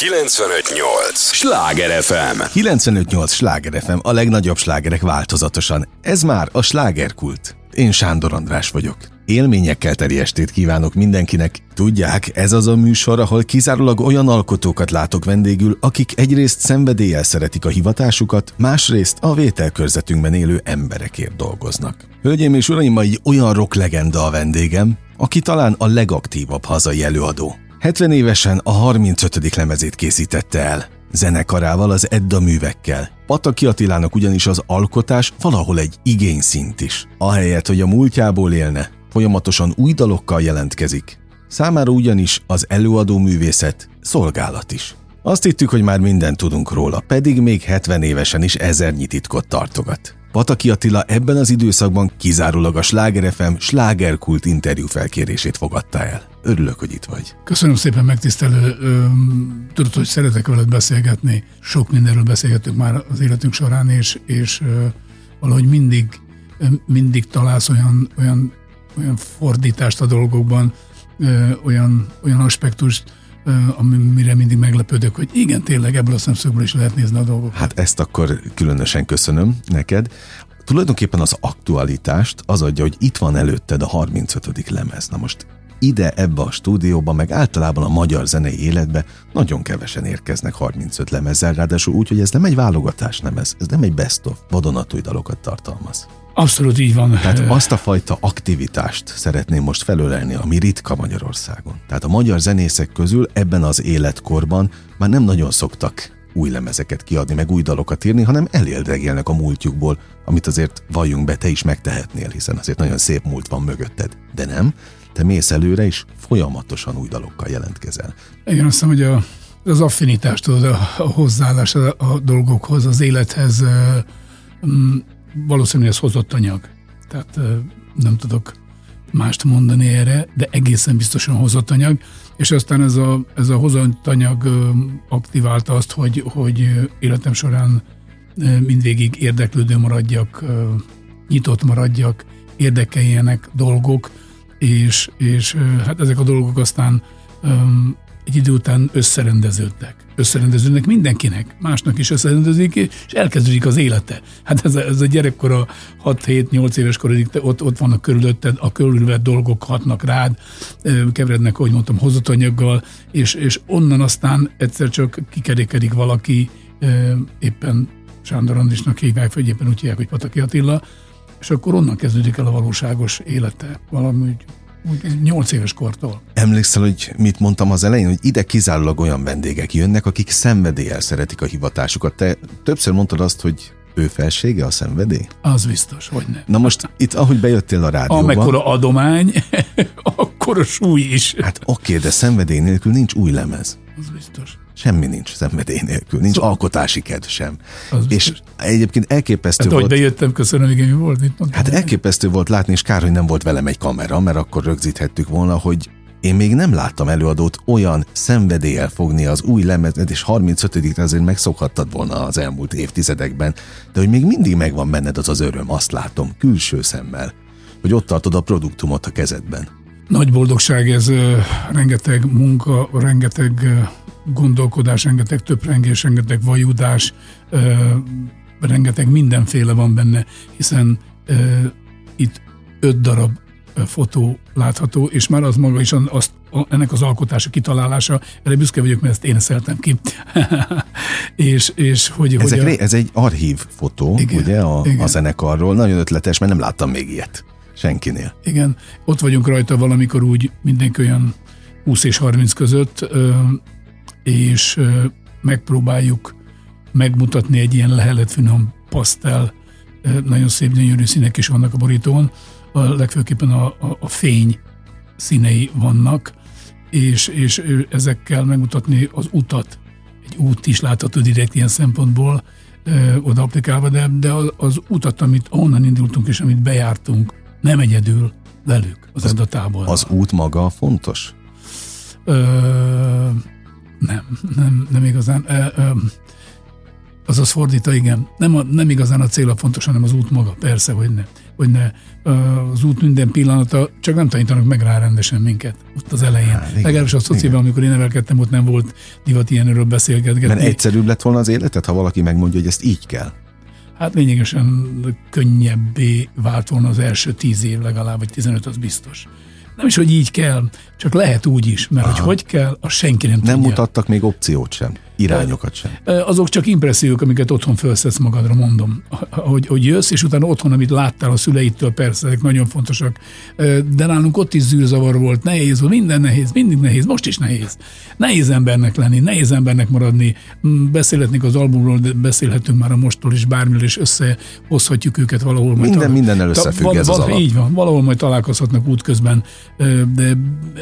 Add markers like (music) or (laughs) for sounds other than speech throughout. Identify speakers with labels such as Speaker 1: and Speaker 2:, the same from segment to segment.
Speaker 1: 958! Sláger FM!
Speaker 2: 958! Sláger FM, a legnagyobb slágerek változatosan. Ez már a slágerkult. Én Sándor András vagyok. Élményekkel teli estét kívánok mindenkinek. Tudják, ez az a műsor, ahol kizárólag olyan alkotókat látok vendégül, akik egyrészt szenvedéllyel szeretik a hivatásukat, másrészt a vételkörzetünkben élő emberekért dolgoznak. Hölgyeim és uraim, mai olyan rock legenda a vendégem, aki talán a legaktívabb hazai előadó. 70 évesen a 35. lemezét készítette el, zenekarával, az Edda művekkel. Pataki Attilának ugyanis az alkotás valahol egy igényszint is. Ahelyett, hogy a múltjából élne, folyamatosan új dalokkal jelentkezik. Számára ugyanis az előadó művészet szolgálat is. Azt hittük, hogy már mindent tudunk róla, pedig még 70 évesen is ezernyi titkot tartogat. Pataki Attila ebben az időszakban kizárólag a Sláger FM slágerkult interjú felkérését fogadta el. Örülök, hogy itt vagy.
Speaker 3: Köszönöm szépen, megtisztelő. Tudod, hogy szeretek veled beszélgetni. Sok mindenről beszélgettünk már az életünk során, és, és valahogy mindig, mindig találsz olyan, olyan, olyan fordítást a dolgokban, olyan, olyan aspektust, amire mindig meglepődök, hogy igen, tényleg ebből a szemszögből is lehet nézni a dolgokat.
Speaker 2: Hát ezt akkor különösen köszönöm neked. Tulajdonképpen az aktualitást az adja, hogy itt van előtted a 35. lemez. Na most ide, ebbe a stúdióba, meg általában a magyar zenei életbe nagyon kevesen érkeznek 35 lemezzel, ráadásul úgy, hogy ez nem egy válogatás nem ez, ez nem egy best of, vadonatúj dalokat tartalmaz.
Speaker 3: Abszolút így van.
Speaker 2: Tehát azt a fajta aktivitást szeretném most felölelni, ami ritka Magyarországon. Tehát a magyar zenészek közül ebben az életkorban már nem nagyon szoktak új lemezeket kiadni, meg új dalokat írni, hanem eléldegélnek a múltjukból, amit azért valljunk be, te is megtehetnél, hiszen azért nagyon szép múlt van mögötted. De nem, te mész előre, és folyamatosan új dalokkal jelentkezel.
Speaker 3: Igen, azt hiszem, hogy a, az affinitást, a, a hozzáállás a, a dolgokhoz, az élethez mm, valószínűleg ez hozott anyag. Tehát nem tudok mást mondani erre, de egészen biztosan hozott anyag, és aztán ez a, ez a hozott anyag aktiválta azt, hogy, hogy életem során mindvégig érdeklődő maradjak, nyitott maradjak, érdekeljenek dolgok, és, és hát ezek a dolgok aztán egy idő után összerendeződnek. Összerendeződnek mindenkinek, másnak is összerendezik, és elkezdődik az élete. Hát ez a, ez a gyerekkor a 6-7-8 éves korodig ott, ott vannak körülötted, a körülvett dolgok hatnak rád, keverednek, ahogy mondtam, hozott anyaggal, és, és onnan aztán egyszer csak kikerékedik valaki, éppen Sándor Andrisnak hívják, vagy éppen úgy hívják, hogy Pataki Attila, és akkor onnan kezdődik el a valóságos élete. Valami 8 éves kortól.
Speaker 2: Emlékszel, hogy mit mondtam az elején, hogy ide kizárólag olyan vendégek jönnek, akik szenvedéllyel szeretik a hivatásukat. Te többször mondtad azt, hogy ő felsége a szenvedély?
Speaker 3: Az biztos, hogy nem.
Speaker 2: Na most itt, ahogy bejöttél a rádióba...
Speaker 3: Amekkora adomány, (laughs) akkor a súly is.
Speaker 2: Hát oké, de szenvedély nélkül nincs új lemez.
Speaker 3: Az biztos.
Speaker 2: Semmi nincs szenvedély nélkül, nincs szóval, alkotási kedv sem. Az és biztos. egyébként elképesztő
Speaker 3: hát,
Speaker 2: volt...
Speaker 3: hogy bejöttem, köszönöm, igen, mi volt? Mit
Speaker 2: mondtam, hát elképesztő volt látni, és kár, hogy nem volt velem egy kamera, mert akkor rögzíthettük volna, hogy én még nem láttam előadót olyan szenvedéllyel fogni az új lemezet, és 35 azért megszokhattad volna az elmúlt évtizedekben, de hogy még mindig megvan benned az az öröm, azt látom, külső szemmel, hogy ott tartod a produktumot a kezedben.
Speaker 3: Nagy boldogság ez, rengeteg munka, rengeteg gondolkodás, rengeteg töprengés, rengeteg vajudás, rengeteg mindenféle van benne, hiszen itt öt darab fotó látható, és már az maga is azt, ennek az alkotása, kitalálása, erre büszke vagyok, mert ezt én szeltem ki. (laughs) és, és hogy,
Speaker 2: Ezek
Speaker 3: hogy a...
Speaker 2: Ez egy archív fotó, igen, ugye, a, igen. a zenekarról. Nagyon ötletes, mert nem láttam még ilyet. Senkinél.
Speaker 3: Igen, ott vagyunk rajta valamikor úgy mindenki olyan 20 és 30 között, és megpróbáljuk megmutatni egy ilyen lehelet finom pasztel, nagyon szép, gyönyörű színek is vannak a borítón, a legfőképpen a, a, a fény színei vannak, és, és ezekkel megmutatni az utat, egy út is látható direkt ilyen szempontból ö, oda applikálva, de, de az, az utat, amit onnan indultunk és amit bejártunk, nem egyedül, velük az, az adatában.
Speaker 2: Az út maga fontos?
Speaker 3: Ö, nem, nem, nem igazán. Ö, ö, azaz fordítva, igen. Nem, a, nem igazán a cél a fontos, hanem az út maga, persze, hogy nem. hogy ne az út minden pillanata, csak nem tanítanak meg rá rendesen minket ott az elején. Hát, Legalábbis a szociában, amikor én nevelkedtem, ott nem volt divat ilyenről beszélgetni.
Speaker 2: Mert egyszerűbb lett volna az életet, ha valaki megmondja, hogy ezt így kell.
Speaker 3: Hát lényegesen könnyebbé vált volna az első tíz év legalább, vagy 15 az biztos. Nem is, hogy így kell, csak lehet úgy is, mert Aha. hogy hogy kell, az senki nem,
Speaker 2: nem
Speaker 3: tudja.
Speaker 2: mutattak még opciót sem, irányokat sem.
Speaker 3: Azok csak impressziók, amiket otthon felszedsz magadra, mondom. Hogy, hogy jössz, és utána otthon, amit láttál a szüleitől, persze, ezek nagyon fontosak. De nálunk ott is zűrzavar volt, nehéz volt, minden nehéz, mindig nehéz, most is nehéz. Nehéz embernek lenni, nehéz embernek maradni. Mm, beszélhetnénk az albumról, de beszélhetünk már a mostól is bármiről, és összehozhatjuk őket valahol.
Speaker 2: Minden, majd minden összefügg val- ez val- az alap.
Speaker 3: Így van, valahol majd találkozhatnak útközben, de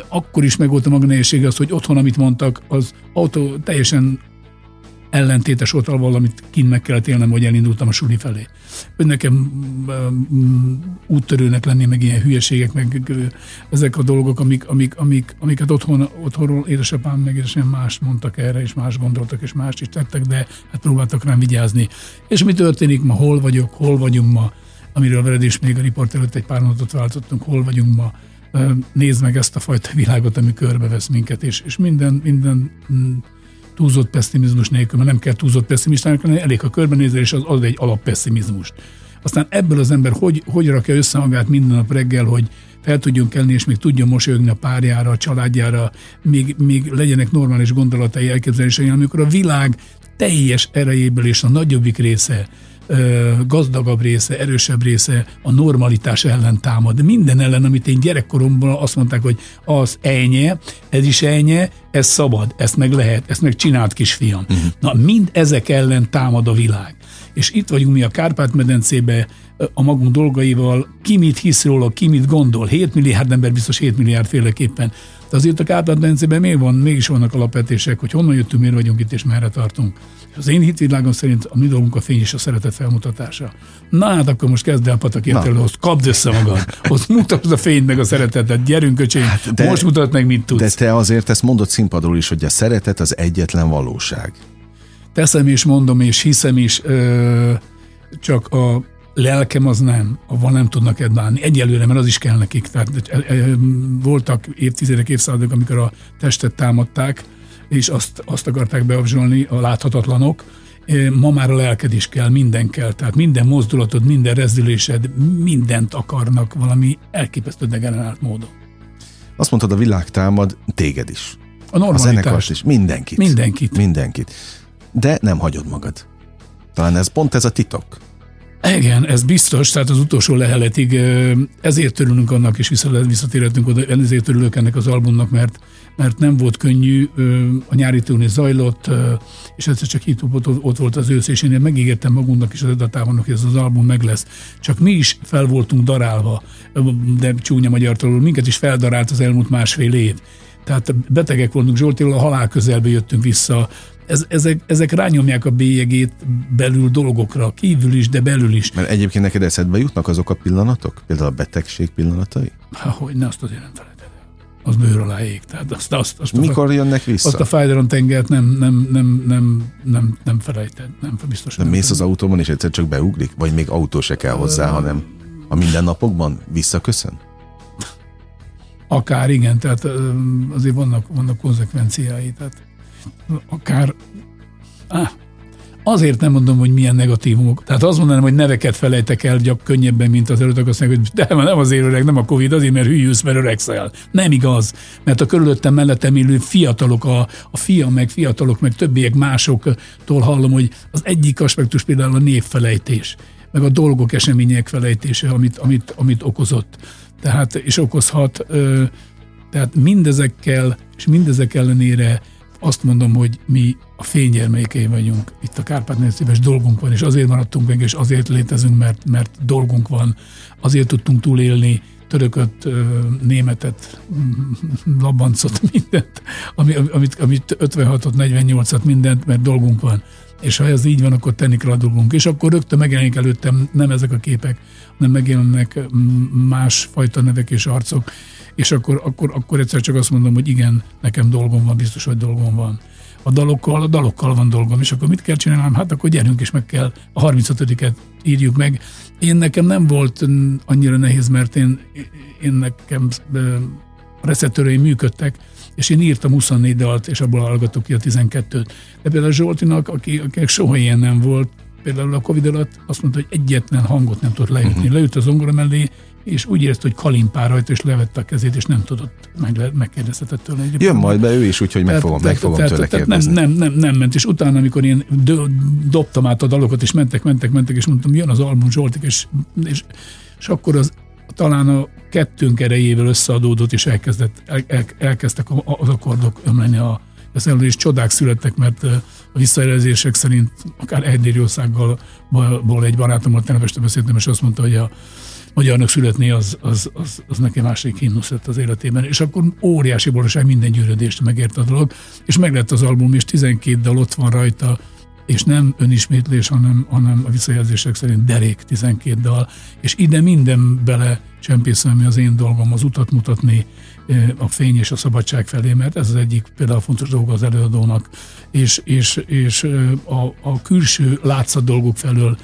Speaker 3: akkor is megvolt a maga az, hogy otthon, amit mondtak, az autó teljesen ellentétes volt avval, amit kint meg kellett élnem, hogy elindultam a suli felé. Hogy nekem úttörőnek lenni, meg ilyen hülyeségek, meg ezek a dolgok, amik, amik, amik, amiket otthon, otthonról édesapám meg édesem más mondtak erre, és más gondoltak, és más is tettek, de hát próbáltak rám vigyázni. És mi történik ma, hol vagyok, hol vagyunk ma, amiről veled is még a riport előtt egy pár mondatot váltottunk, hol vagyunk ma, nézd meg ezt a fajta világot, ami körbevesz minket, és, és minden, minden mm, túlzott pessimizmus nélkül, mert nem kell túlzott pessimistának lenni, elég a körbenézel, és az ad egy alappessimizmust. Aztán ebből az ember hogy, hogy rakja össze magát minden nap reggel, hogy fel tudjon kelni, és még tudjon mosolyogni a párjára, a családjára, még, még legyenek normális gondolatai, elképzelései, amikor a világ teljes erejéből és a nagyobbik része gazdagabb része, erősebb része a normalitás ellen támad. Minden ellen, amit én gyerekkoromban azt mondták, hogy az ennyi, ez is ennyi, ez szabad, ezt meg lehet, ezt meg csinált kisfiam. Uh-huh. Na, mind ezek ellen támad a világ. És itt vagyunk mi a Kárpát-medencébe a magunk dolgaival, ki mit hisz róla, ki mit gondol. 7 milliárd ember biztos 7 milliárd féleképpen. De azért a Kárpát-medencében miért van, mégis vannak alapvetések, hogy honnan jöttünk, miért vagyunk itt és merre tartunk. És az én hitvilágom szerint a mi dolgunk a fény és a szeretet felmutatása. Na hát akkor most kezd el Pataki hogy kapd össze magad, hogy mutasd a fényt meg a szeretetet, gyerünk öcsém, hát de, most mutat meg, mit tudsz.
Speaker 2: De te azért ezt mondod színpadról is, hogy a szeretet az egyetlen valóság.
Speaker 3: Teszem és mondom és hiszem is, ö, csak a lelkem az nem, avval nem tudnak edbálni. Egyelőre, mert az is kell nekik. Tehát voltak évtizedek, évszázadok, amikor a testet támadták, és azt, azt akarták beabzsolni a láthatatlanok. Ma már a lelked is kell, minden kell, tehát minden mozdulatod, minden rezdülésed, mindent akarnak valami elképesztő degenerált módon.
Speaker 2: Azt mondtad, a világ támad téged is.
Speaker 3: A normalitás. A zenekart
Speaker 2: is, mindenkit.
Speaker 3: Mindenkit.
Speaker 2: Mindenkit. De nem hagyod magad. Talán ez pont ez a titok.
Speaker 3: Igen, ez biztos, tehát az utolsó leheletig ezért örülünk annak, és visszatérhetünk oda, ezért örülök ennek az albumnak, mert, mert nem volt könnyű, a nyári tőni zajlott, és egyszer csak itt ott, volt az ősz, és én megígértem magunknak is az edatávonak, hogy ez az album meg lesz. Csak mi is fel voltunk darálva, de csúnya magyartól, minket is feldarált az elmúlt másfél év. Tehát betegek voltunk Zsoltiról, a halál közelbe jöttünk vissza, ez, ezek, ezek rányomják a bélyegét belül dolgokra, kívül is, de belül is.
Speaker 2: Mert egyébként neked eszedbe jutnak azok a pillanatok? Például a betegség pillanatai?
Speaker 3: Há, hogy ne, azt azért nem felejted Az bőr alá ég. Tehát azt, azt, azt
Speaker 2: Mikor a, jönnek vissza?
Speaker 3: Azt a fájdalom tengert nem, nem, nem, nem, nem, nem felejted. Nem, biztos
Speaker 2: nem mész az autóban, és egyszer csak beugrik? Vagy még autó se kell hozzá, uh, hanem a mindennapokban visszaköszön?
Speaker 3: Akár igen, tehát azért vannak, vannak konzekvenciái. Tehát akár ah, azért nem mondom, hogy milyen negatívumok. Tehát azt mondanám, hogy neveket felejtek el gyak könnyebben, mint az előtt, azt mondják, hogy de nem azért öreg, nem a Covid, azért, mert hülyűsz, mert öregszel. Nem igaz, mert a körülöttem mellettem élő fiatalok, a, a fiam, meg fiatalok, meg többiek másoktól hallom, hogy az egyik aspektus például a névfelejtés, meg a dolgok, események felejtése, amit, amit, amit okozott. Tehát, és okozhat, tehát mindezekkel, és mindezek ellenére azt mondom, hogy mi a fénygyermekei vagyunk. Itt a kárpát és dolgunk van, és azért maradtunk meg, és azért létezünk, mert, mert dolgunk van. Azért tudtunk túlélni törököt, németet, labancot, mindent, amit, amit 56-ot, 48-at, mindent, mert dolgunk van. És ha ez így van, akkor tenni kell a dolgunk. És akkor rögtön megjelenik előttem nem ezek a képek, hanem megjelennek másfajta nevek és arcok, és akkor, akkor, akkor egyszer csak azt mondom, hogy igen, nekem dolgom van, biztos, hogy dolgom van. a dalokkal, a dalokkal van dolgom, és akkor mit kell csinálnom? Hát akkor gyerünk, és meg kell a 35-et írjuk meg. Én nekem nem volt annyira nehéz, mert én, én nekem reszettőreim működtek, és én írtam 24 dalt, és abból hallgatok ki a 12-t. De például Zsoltinak, aki, akinek soha ilyen nem volt, például a Covid alatt azt mondta, hogy egyetlen hangot nem tudott leütni. Uh-huh. Leült az zongora mellé, és úgy érezte, hogy kalimpál rajta, és levette a kezét, és nem tudott, meg, megkérdezhetett tőle.
Speaker 2: Jön nem. majd be ő is, úgyhogy meg fogom, meg fogom tőle tehát
Speaker 3: nem, nem, nem, nem, ment, és utána, amikor én do, dobtam át a dalokat, és mentek, mentek, mentek, és mondtam, jön az album Zsoltik, és, és, és akkor az talán a kettőnk erejével összeadódott, és elkezdett, el, el, elkezdtek az akkordok ömleni a az elő is csodák születtek, mert a visszajelzések szerint akár Egydéri országból egy barátommal tegnap este beszéltem, és azt mondta, hogy a magyarnak születni az, az, az, az neki másik himnusz lett az életében. És akkor óriási boldogság minden gyűrődést megért a dolog, és meg lett az album, és 12 dal ott van rajta, és nem önismétlés, hanem, hanem a visszajelzések szerint derék 12 dal, és ide minden bele csempészem, ami az én dolgom, az utat mutatni a fény és a szabadság felé, mert ez az egyik például fontos dolga az előadónak, és, és, és a, a külső látszat dolgok felől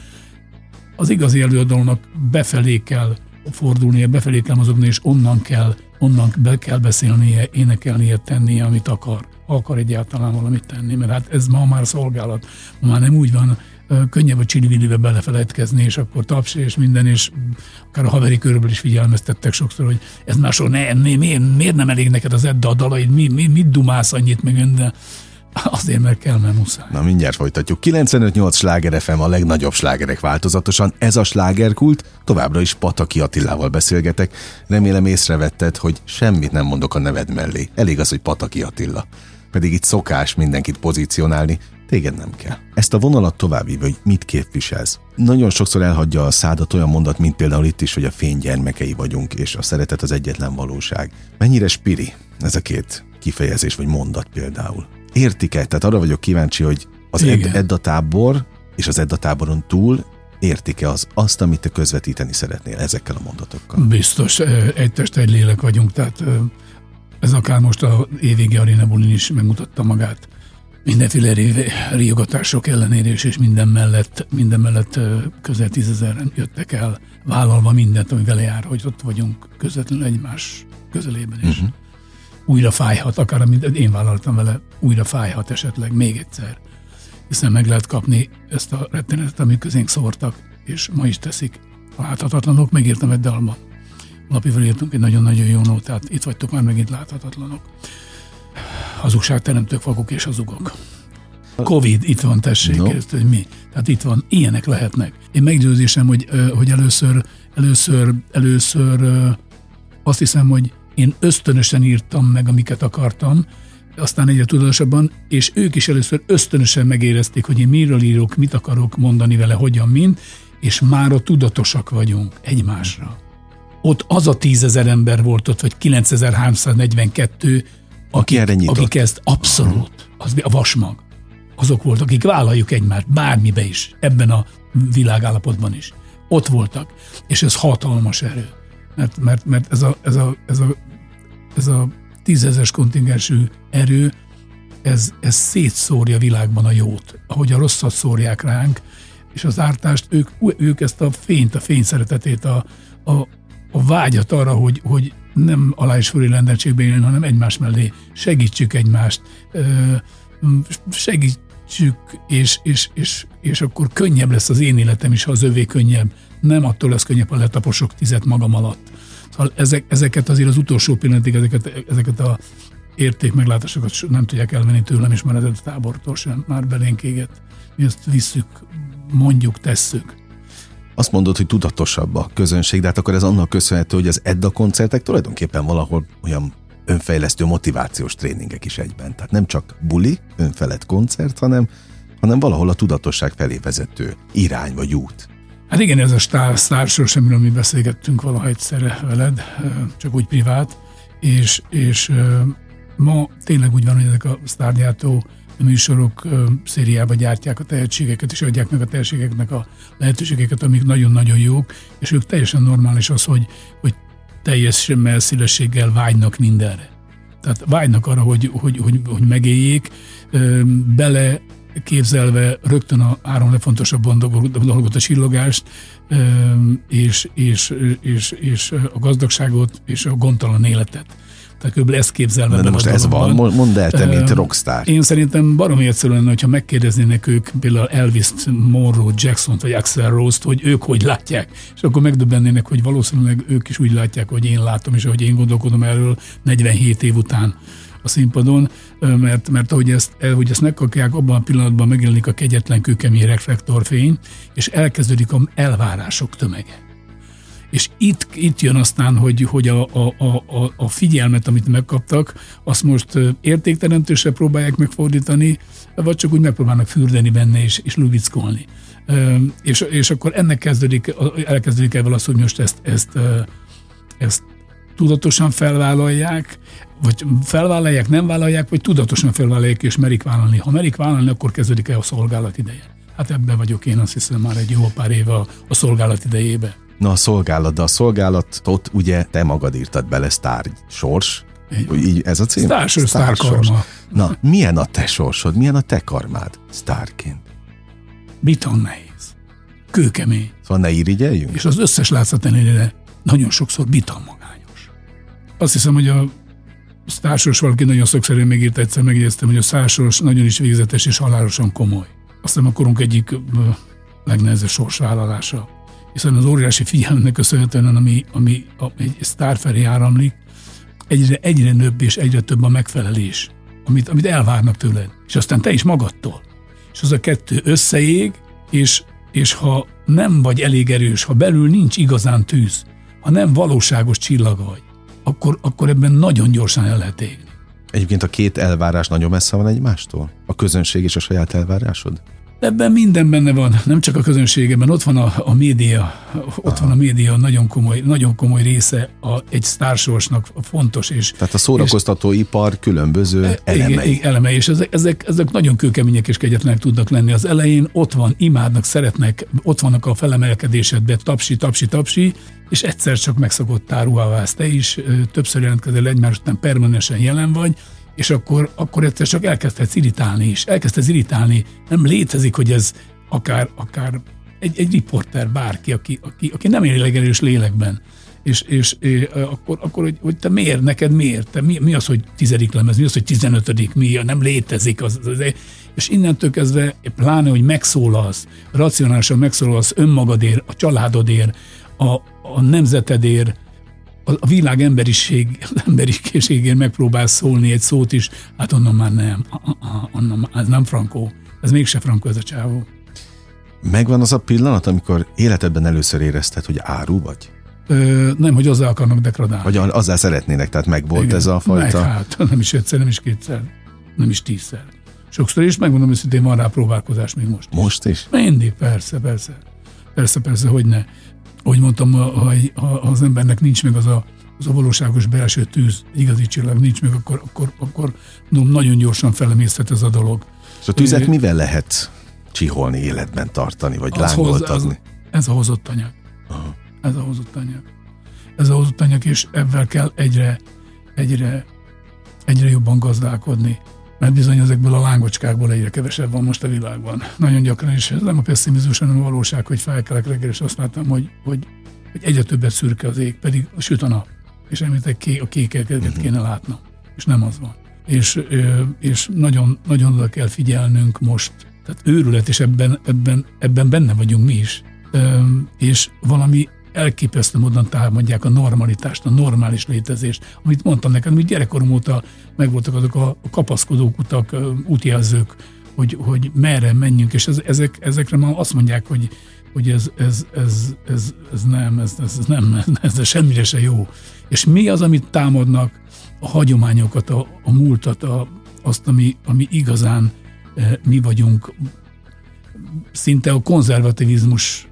Speaker 3: az igazi előadónak befelé kell fordulnia, befelé kell mozogni, és onnan kell, onnan be kell beszélnie, énekelnie, tennie, amit akar. Ha akar egyáltalán valamit tenni, mert hát ez ma már szolgálat. Ma már nem úgy van, könnyebb a csili belefelejtkezni, és akkor taps és minden, és akár a haveri körből is figyelmeztettek sokszor, hogy ez másról ne, ne, miért, miért nem elég neked az Edda a dalaid, mi, mi, mit dumálsz annyit meg minden. Azért, mert kell, mert muszáj.
Speaker 2: Na mindjárt folytatjuk. 95-8 sláger FM a legnagyobb slágerek változatosan. Ez a slágerkult. Továbbra is Pataki Attilával beszélgetek. Remélem észrevetted, hogy semmit nem mondok a neved mellé. Elég az, hogy Pataki Attila. Pedig itt szokás mindenkit pozícionálni, téged nem kell. Ezt a vonalat továbbív, hogy mit képviselsz. Nagyon sokszor elhagyja a szádat olyan mondat, mint például itt is, hogy a fény gyermekei vagyunk, és a szeretet az egyetlen valóság. Mennyire spiri ez a két kifejezés vagy mondat például? Értik-e? Tehát arra vagyok kíváncsi, hogy az ed- Edda tábor és az Edda táboron túl értik-e az, azt, amit te közvetíteni szeretnél ezekkel a mondatokkal?
Speaker 3: Biztos, egy test, egy lélek vagyunk, tehát ez akár most a évvégi Arena Bulin is megmutatta magát. Mindenféle riogatások ellenére és minden mellett, minden mellett közel tízezeren jöttek el, vállalva mindent, ami vele jár, hogy ott vagyunk közvetlenül egymás közelében is. Uh-huh újra fájhat, akár amit én vállaltam vele, újra fájhat esetleg még egyszer. Hiszen meg lehet kapni ezt a rettenetet, amit közénk szórtak, és ma is teszik. A láthatatlanok, megírtam egy dalban. Lapival írtunk egy nagyon-nagyon jó nótát, itt vagytok már megint láthatatlanok. teremtők, vakok és hazugok. Covid, itt van, tessék, no. ezt, hogy mi. Tehát itt van, ilyenek lehetnek. Én meggyőzésem, hogy, hogy először, először, először azt hiszem, hogy én ösztönösen írtam meg, amiket akartam, aztán egyre tudatosabban, és ők is először ösztönösen megérezték, hogy én miről írok, mit akarok mondani vele, hogyan, mint, és már a tudatosak vagyunk egymásra. Ott az a tízezer ember volt ott, vagy 9342,
Speaker 2: akik, Aki
Speaker 3: akik ezt abszolút, az a vasmag. Azok voltak, akik vállaljuk egymást, bármibe is, ebben a világállapotban is. Ott voltak, és ez hatalmas erő. Mert, mert, mert ez, a, ez, a, ez a ez a tízezes kontingensű erő, ez, ez szétszórja világban a jót, ahogy a rosszat szórják ránk, és az ártást, ők, ők ezt a fényt, a fényszeretetét, a, a, a vágyat arra, hogy, hogy nem alá és fölé rendeltségben hanem egymás mellé segítsük egymást, segítsük, és, és, és, és akkor könnyebb lesz az én életem is, ha az övé könnyebb. Nem attól lesz könnyebb, ha letaposok tizet magam alatt Szóval ezek, ezeket azért az utolsó pillanatig, ezeket, ezeket a érték meglátásokat nem tudják elvenni tőlem, és már ez a tábortól sem már belénk éget. Mi ezt visszük, mondjuk, tesszük.
Speaker 2: Azt mondod, hogy tudatosabb a közönség, de hát akkor ez annak köszönhető, hogy az EDDA koncertek tulajdonképpen valahol olyan önfejlesztő motivációs tréningek is egyben. Tehát nem csak buli, önfelett koncert, hanem, hanem valahol a tudatosság felé vezető irány vagy út.
Speaker 3: Hát igen, ez a sztársos, amiről mi beszélgettünk valaha egyszerre veled, csak úgy privát, és, és ma tényleg úgy van, hogy ezek a sztárgyártó műsorok szériába gyártják a tehetségeket, és adják meg a tehetségeknek a lehetőségeket, amik nagyon-nagyon jók, és ők teljesen normális az, hogy, hogy teljes messzélességgel vágynak mindenre. Tehát vágynak arra, hogy, hogy, hogy, hogy megéljék, bele képzelve rögtön a három legfontosabb dolgot, a csillogást, és, és, és, és a gazdagságot, és a gondtalan életet. Tehát kb. ezt képzelve
Speaker 2: de, de most ez van, mondd el te, mint rockstar.
Speaker 3: Én szerintem baromi egyszerű lenne, hogyha megkérdeznének ők például Elvis Monroe, Jackson vagy Axel Rose-t, hogy ők hogy látják, és akkor megdöbbennének, hogy valószínűleg ők is úgy látják, hogy én látom, és ahogy én gondolkodom erről 47 év után a színpadon, mert, mert ahogy ezt, ahogy ezt megkapják, abban a pillanatban megjelenik a kegyetlen kőkemény reflektorfény, és elkezdődik a elvárások tömege. És itt, itt jön aztán, hogy, hogy a, a, a, a figyelmet, amit megkaptak, azt most értékteremtésre próbálják megfordítani, vagy csak úgy megpróbálnak fürdeni benne és, és lubickolni. És, és akkor ennek kezdődik, elkezdődik el az, hogy most ezt, ezt, ezt tudatosan felvállalják, vagy felvállalják, nem vállalják, vagy tudatosan felvállalják és merik vállalni. Ha merik vállalni, akkor kezdődik el a szolgálat ideje. Hát ebben vagyok én azt hiszem már egy jó pár éve a, a szolgálat idejébe.
Speaker 2: Na a szolgálat, de a szolgálatot ugye te magad írtad bele, sztár sors, így, ez a cím?
Speaker 3: Sztár, sztár, sztár karma.
Speaker 2: Na, milyen a te sorsod, milyen a te karmád sztárként?
Speaker 3: Biton nehéz. Kőkemény.
Speaker 2: Szóval ne irigyeljünk?
Speaker 3: És az összes látszat ellenére nagyon sokszor magányos. Azt hiszem, hogy a sztársos valaki nagyon szökszerűen megírta, egyszer megjegyeztem, hogy a sztársos nagyon is végzetes és halálosan komoly. Azt hiszem a korunk egyik legnehezebb sorsvállalása hiszen az óriási figyelmnek köszönhetően, ami, ami a, egy sztár felé áramlik, egyre, egyre nőbb és egyre több a megfelelés, amit, amit elvárnak tőled, és aztán te is magadtól. És az a kettő összeég, és, és ha nem vagy elég erős, ha belül nincs igazán tűz, ha nem valóságos csillag vagy, akkor, akkor ebben nagyon gyorsan el lehet égni.
Speaker 2: Egyébként a két elvárás nagyon messze van egymástól? A közönség és a saját elvárásod?
Speaker 3: Ebben minden benne van, nem csak a közönségeben, ott van a, a média, ott Aha. van a média nagyon komoly, nagyon komoly része a, egy sztársorsnak fontos. És,
Speaker 2: Tehát a szórakoztató és, ipar különböző e, elemei.
Speaker 3: Igen, elemei, és ezek, ezek, ezek nagyon kőkemények és kegyetlenek tudnak lenni. Az elején ott van, imádnak, szeretnek, ott vannak a felemelkedésedbe, tapsi, tapsi, tapsi, és egyszer csak megszokottál ruháválsz te is, többször jelentkezel egymás után permanensen jelen vagy, és akkor, akkor egyszer csak elkezdhetsz irritálni is. Elkezdhetsz irritálni. Nem létezik, hogy ez akár, akár egy, egy riporter, bárki, aki, aki, aki nem él erős lélekben. És, és, és akkor, akkor hogy, hogy, te miért, neked miért? Te mi, mi az, hogy tizedik lemez, mi az, hogy tizenötödik, mi, nem létezik. Az, az, és innentől kezdve, pláne, hogy megszólalsz, racionálisan megszólalsz önmagadért, a családodért, a, a nemzetedért, a világ emberiség, (laughs) az emberiségért megpróbál szólni egy szót is, hát onnan már nem, onnan ez nem frankó, ez mégse frankó ez a csávó.
Speaker 2: Megvan az a pillanat, amikor életedben először érezted, hogy áru vagy?
Speaker 3: Ö, nem, hogy azzal akarnak dekradálni.
Speaker 2: Vagy azzal szeretnének, tehát megvolt Igen, ez a fajta...
Speaker 3: Meg, hát, nem is egyszer, nem is kétszer, nem is tízszer. Sokszor is, megmondom őszintén, van rá próbálkozás még most.
Speaker 2: Most is?
Speaker 3: Mindig, persze, persze. Persze, persze, hogy ne ahogy mondtam, ha, ha az embernek nincs meg az a, az a valóságos belső tűz, igazi csillag nincs meg, akkor, akkor, akkor no, nagyon gyorsan felemészhet ez a dolog.
Speaker 2: És a tüzet é, mivel lehet csiholni, életben tartani, vagy lángoltatni?
Speaker 3: ez a hozott anyag. Aha. Ez a hozott anyag. Ez a hozott anyag, és ebben kell egyre, egyre, egyre jobban gazdálkodni mert bizony ezekből a lángocskákból egyre kevesebb van most a világban. Nagyon gyakran, és ez nem a pessimizmus, hanem a valóság, hogy felkelek reggel, és azt láttam, hogy, hogy, hogy egyre többet szürke az ég, pedig süt a nap. És említek, ké, a kékeket uh-huh. kéne látnom. És nem az van. És, és nagyon, nagyon oda kell figyelnünk most. Tehát őrület, és ebben, ebben, ebben benne vagyunk mi is. És valami elképesztő módon támadják a normalitást, a normális létezést. Amit mondtam neked, hogy gyerekkorom óta megvoltak azok a kapaszkodók utak, útjelzők, hogy, hogy merre menjünk, és ez, ezek, ezekre már azt mondják, hogy, hogy ez, ez, ez, ez, ez nem, ez, ez nem, ez, ez semmire se jó. És mi az, amit támadnak? A hagyományokat, a, a múltat, a, azt, ami, ami igazán mi vagyunk, szinte a konzervativizmus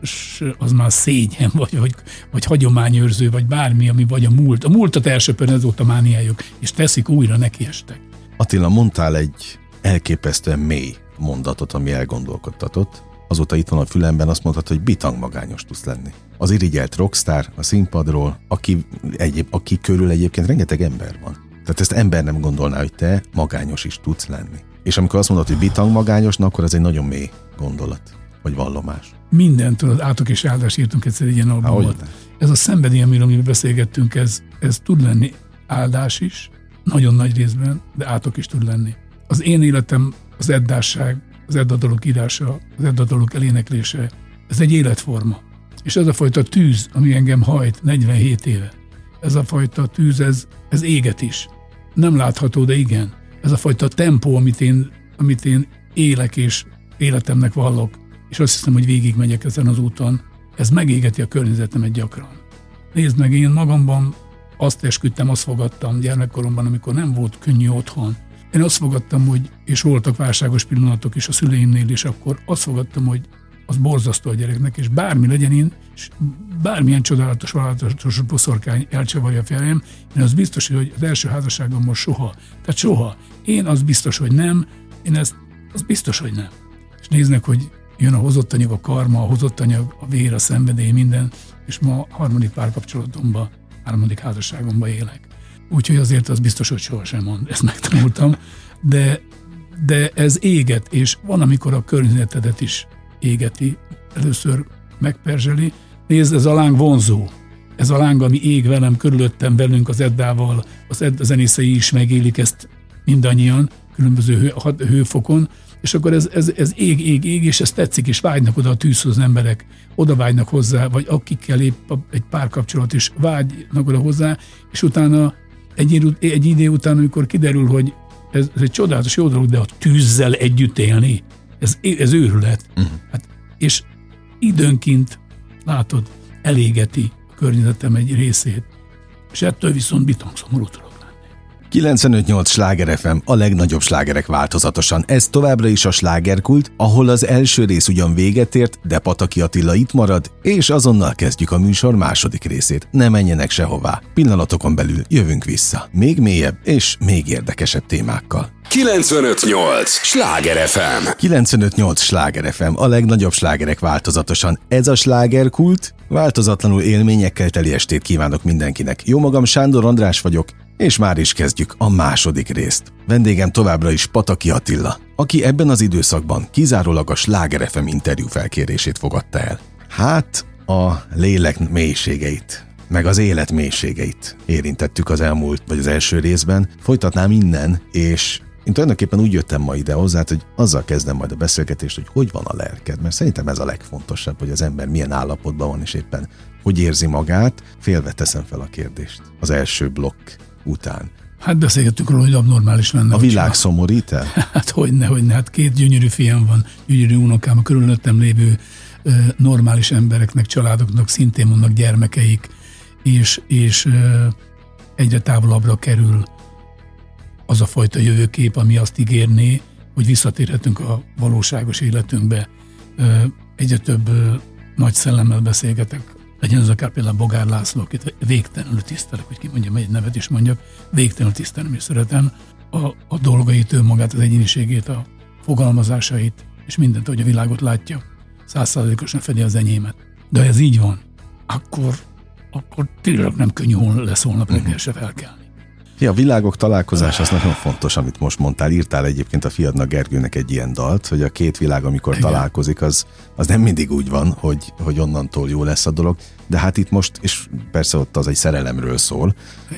Speaker 3: az már szégyen, vagy, vagy, vagy hagyományőrző, vagy bármi, ami vagy a múlt. A múltat elsöpörni, ez volt a mániájuk, és teszik újra, nekiestek.
Speaker 2: Attila, mondtál egy elképesztően mély mondatot, ami elgondolkodtatott. Azóta itt van a fülemben, azt mondtad, hogy bitang magányos tudsz lenni. Az irigyelt rockstar a színpadról, aki, egyéb, aki körül egyébként rengeteg ember van. Tehát ezt ember nem gondolná, hogy te magányos is tudsz lenni. És amikor azt mondod, hogy bitang magányos, akkor ez egy nagyon mély gondolat, vagy vallomás.
Speaker 3: Minden, tudod, átok és áldás írtunk egyszer egy ilyen albumot. Ez a szenvedély, amiről mi beszélgettünk, ez, ez tud lenni áldás is, nagyon nagy részben, de átok is tud lenni. Az én életem, az eddásság, az eddadalok írása, az eddadalok eléneklése, ez egy életforma. És ez a fajta tűz, ami engem hajt 47 éve, ez a fajta tűz, ez, ez éget is. Nem látható, de igen. Ez a fajta tempó, amit én, amit én élek és életemnek vallok, és azt hiszem, hogy végigmegyek ezen az úton, ez megégeti a környezetemet gyakran. Nézd meg, én magamban azt esküdtem, azt fogadtam gyermekkoromban, amikor nem volt könnyű otthon. Én azt fogadtam, hogy, és voltak válságos pillanatok is a szüleimnél, és akkor azt fogadtam, hogy az borzasztó a gyereknek, és bármi legyen én, és bármilyen csodálatos, valatos boszorkány elcsavarja a fejem, én az biztos, hogy az első házasságomban soha. Tehát soha. Én az biztos, hogy nem, én ezt, az biztos, hogy nem. És néznek, hogy jön a hozott anyag, a karma, a hozott anyag, a vér, a szenvedély, minden, és ma harmadik párkapcsolatomban, harmadik házasságomban élek. Úgyhogy azért az biztos, hogy sohasem mond, ezt megtanultam, de, de ez éget, és van, amikor a környezetedet is égeti, először megperzseli. Nézd, ez a láng vonzó. Ez a láng, ami ég velem, körülöttem, velünk, az Eddával, az Edd zenészei is megélik ezt mindannyian, különböző hő, hőfokon, és akkor ez, ez, ez ég, ég, ég, és ez tetszik, és vágynak oda a tűzhoz az emberek, oda vágynak hozzá, vagy akikkel épp egy párkapcsolat is vágynak oda hozzá, és utána egy, egy idő után, amikor kiderül, hogy ez, ez egy csodálatos jó dolog, de a tűzzel együtt élni, ez, ez őrület. Uh-huh. Hát, és időnként, látod, elégeti a környezetem egy részét, és ettől viszont bitangszomorú tudok
Speaker 2: 95-8 Sláger FM, a legnagyobb slágerek változatosan. Ez továbbra is a slágerkult, ahol az első rész ugyan véget ért, de Pataki Attila itt marad, és azonnal kezdjük a műsor második részét. Ne menjenek sehová. Pillanatokon belül jövünk vissza. Még mélyebb és még érdekesebb témákkal.
Speaker 1: 958! Sláger FM!
Speaker 2: 958! Sláger FM, a legnagyobb slágerek változatosan. Ez a slágerkult, változatlanul élményekkel teli estét kívánok mindenkinek. Jó magam, Sándor András vagyok, és már is kezdjük a második részt. Vendégem továbbra is Pataki Attila, aki ebben az időszakban kizárólag a Sláger FM interjú felkérését fogadta el. Hát, a lélek mélységeit, meg az élet mélységeit érintettük az elmúlt, vagy az első részben. Folytatnám innen, és én tulajdonképpen úgy jöttem ma ide hozzá, hogy azzal kezdem majd a beszélgetést, hogy hogy van a lelked, mert szerintem ez a legfontosabb, hogy az ember milyen állapotban van, és éppen hogy érzi magát. Félve teszem fel a kérdést. Az első blokk után.
Speaker 3: Hát beszélgettünk róla, hogy abnormális lenne.
Speaker 2: A világ szomorít el? (laughs)
Speaker 3: Hát hogyne, hogyne. Hát két gyönyörű fiam van, gyönyörű unokám, a körülöttem lévő normális embereknek, családoknak szintén vannak gyermekeik, és, és egyre távolabbra kerül az a fajta jövőkép, ami azt ígérné, hogy visszatérhetünk a valóságos életünkbe. Egyre több nagy szellemmel beszélgetek, legyen az akár például Bogár László, akit végtelenül tisztelek, hogy ki mondjam egy nevet is mondjak, végtelenül tisztelem és szeretem a, a dolgait, ő magát, az egyéniségét, a fogalmazásait, és mindent, hogy a világot látja, százszázalékosan fedi az enyémet. De ha ez így van, akkor, akkor tényleg nem könnyű hol lesz holnap reggel se felkelni.
Speaker 2: Ja, a világok találkozása az nagyon fontos, amit most mondtál. Írtál egyébként a fiadnak Gergőnek egy ilyen dalt, hogy a két világ, amikor Igen. találkozik, az, az nem mindig úgy van, hogy, hogy onnantól jó lesz a dolog. De hát itt most, és persze ott az egy szerelemről szól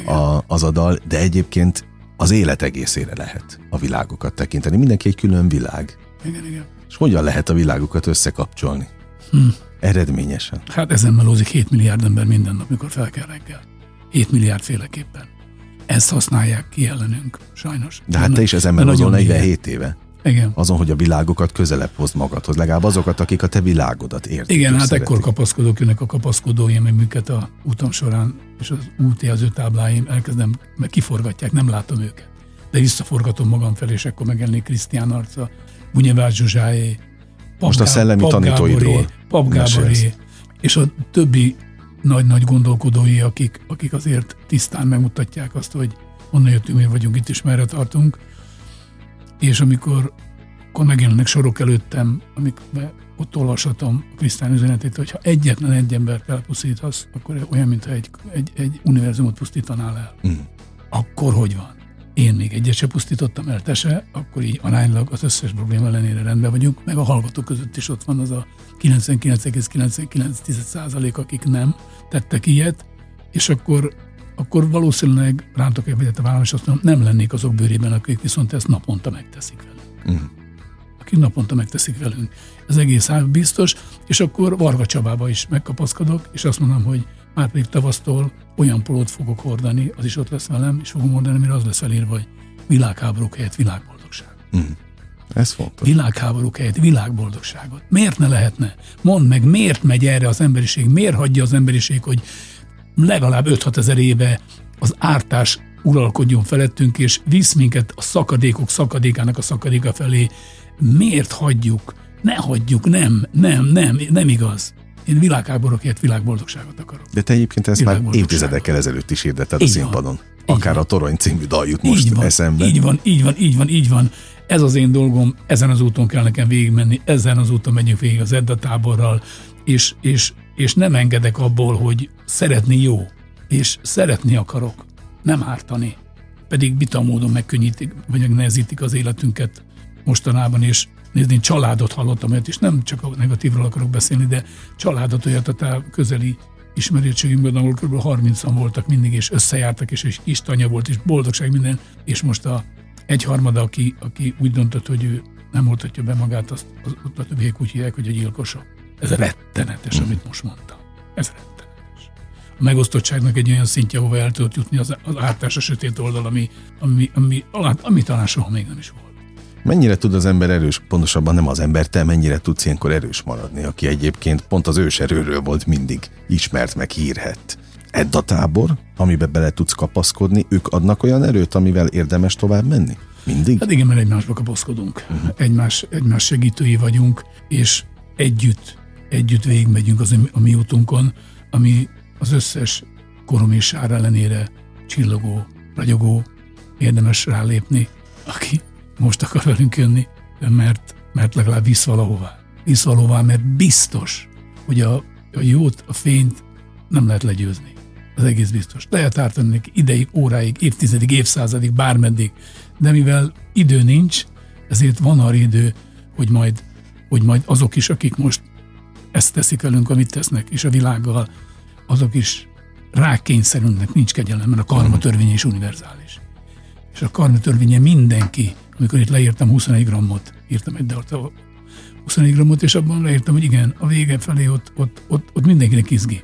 Speaker 2: a, az a dal, de egyébként az élet egészére lehet a világokat tekinteni. Mindenki egy külön világ.
Speaker 3: Igen, igen.
Speaker 2: És hogyan lehet a világokat összekapcsolni? Hm. Eredményesen.
Speaker 3: Hát ezen melózik 7 milliárd ember minden nap, mikor fel kell reggel. 7 milliárd féleképpen ezt használják ki ellenünk, sajnos.
Speaker 2: De hát te is ezen melózol 47 éve.
Speaker 3: Igen.
Speaker 2: Azon, hogy a világokat közelebb hozd magadhoz, legalább azokat, akik a te világodat értik.
Speaker 3: Igen, hát szeretik. ekkor kapaszkodok, jönnek a kapaszkodóim, amiket a utam során, és az tábláim elkezdem, meg kiforgatják, nem látom őket. De visszaforgatom magam felé, és akkor megjelenik Krisztián arca, Bunyevás Zsuzsáé,
Speaker 2: Most a szellemi Pap tanítóidról.
Speaker 3: Pap Gáboré, és a többi nagy-nagy gondolkodói, akik, akik azért tisztán megmutatják azt, hogy honnan jöttünk, mi vagyunk itt, és merre tartunk. És amikor akkor megjelennek sorok előttem, amikbe ott olvashatom a Krisztán üzenetét, hogy ha egyetlen egy embert elpusztítasz, akkor olyan, mintha egy, egy, egy univerzumot pusztítanál el. Mm. Akkor hogy van? Én még egyet se pusztítottam el, te se, akkor így aránylag az összes probléma ellenére rendben vagyunk, meg a hallgatók között is ott van az a 99,99% akik nem tettek ilyet, és akkor, akkor valószínűleg rántok vegyet a vállalom, és azt mondom, nem lennék azok bőrében, akik viszont ezt naponta megteszik velünk. Uh-huh. Akik naponta megteszik velünk. Ez egész biztos, és akkor Varga Csabába is megkapaszkodok, és azt mondom, hogy már pedig tavasztól olyan polót fogok hordani, az is ott lesz velem, és fogom hordani, mire az lesz elírva, hogy világháborúk helyett világboldogság. Mm.
Speaker 2: Ez fontos.
Speaker 3: Világháborúk helyett világboldogságot. Miért ne lehetne? Mondd meg, miért megy erre az emberiség? Miért hagyja az emberiség, hogy legalább 5-6 ezer éve az ártás uralkodjon felettünk, és visz minket a szakadékok szakadékának a szakadéka felé. Miért hagyjuk? Ne hagyjuk, nem, nem, nem, nem igaz. Én világháborúkért világboldogságot akarok.
Speaker 2: De te egyébként ezt már évtizedekkel ezelőtt is hirdetted a színpadon. Akár a Torony című dal jut most
Speaker 3: így van,
Speaker 2: eszembe.
Speaker 3: Így van, így van, így van, így van. Ez az én dolgom, ezen az úton kell nekem végigmenni, ezen az úton megyünk végig az Edda táborral, és, és, és nem engedek abból, hogy szeretni jó, és szeretni akarok, nem ártani. Pedig vita módon megkönnyítik, vagy megnehezítik az életünket mostanában, és nézni, én családot hallottam olyat, és nem csak a negatívról akarok beszélni, de családot olyat a közeli ismerőtségünkben, ahol kb. 30-an voltak mindig, és összejártak, és, és istanya volt, és boldogság minden, és most a egyharmada, aki, aki úgy döntött, hogy ő nem oltatja be magát, azt, az, a többiek úgy hívják, hogy a gyilkosok. Ez rettenetes, amit most mondtam. Ez rettenetes. A megosztottságnak egy olyan szintje, ahova el tudott jutni az, az ártás a sötét oldal, ami, ami, ami, ami, ami talán soha még nem is volt.
Speaker 2: Mennyire tud az ember erős, pontosabban nem az ember, te mennyire tudsz ilyenkor erős maradni, aki egyébként pont az őserőről volt mindig ismert meg hírhet. Edda tábor, amibe bele tudsz kapaszkodni, ők adnak olyan erőt, amivel érdemes tovább menni? Mindig?
Speaker 3: Hát igen, mert egymásba kapaszkodunk. Uh-huh. Egymás, egymás segítői vagyunk, és együtt, együtt végigmegyünk az a mi útunkon, ami az összes korom és sár ellenére csillogó, ragyogó, érdemes rálépni, aki most akar velünk jönni, mert, mert legalább visz valahová. Visz valahová, mert biztos, hogy a, a jót, a fényt nem lehet legyőzni. Az egész biztos. Lehet ártani ideig, óráig, évtizedig, évszázadig, bármeddig, de mivel idő nincs, ezért van arra idő, hogy majd, hogy majd azok is, akik most ezt teszik velünk, amit tesznek, és a világgal, azok is rákényszerülnek, nincs kegyelem, mert a karma törvény is univerzális. És a karma törvénye mindenki amikor itt leírtam 21 grammot, írtam egy dalt, 21 grammot, és abban leírtam, hogy igen, a vége felé ott, ott, ott, ott mindenkinek izgi.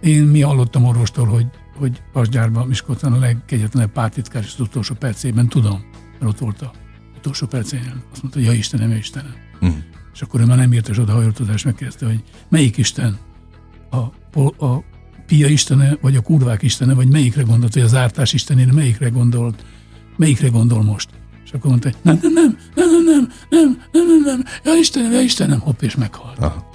Speaker 3: Én mi hallottam orvostól, hogy, hogy Pasgyárban, Miskolcán a legkegyetlenebb pártitkár és az utolsó percében, tudom, mert ott volt a utolsó percén, azt mondta, hogy ja Istenem, ja Istenem. Uh-huh. És akkor ő már nem írt, és oda hajoltozás megkérdezte, hogy melyik Isten? A, a pia istene, vagy a kurvák istene, vagy melyikre gondolt, vagy az ártás istenére, melyikre gondolt, melyikre gondol most? És akkor mondta, hogy nem, nem, nem, nem, nem, nem, nem, nem, nem, nem, ja Istenem, ja Istenem, hopp, és meghalt. Aha.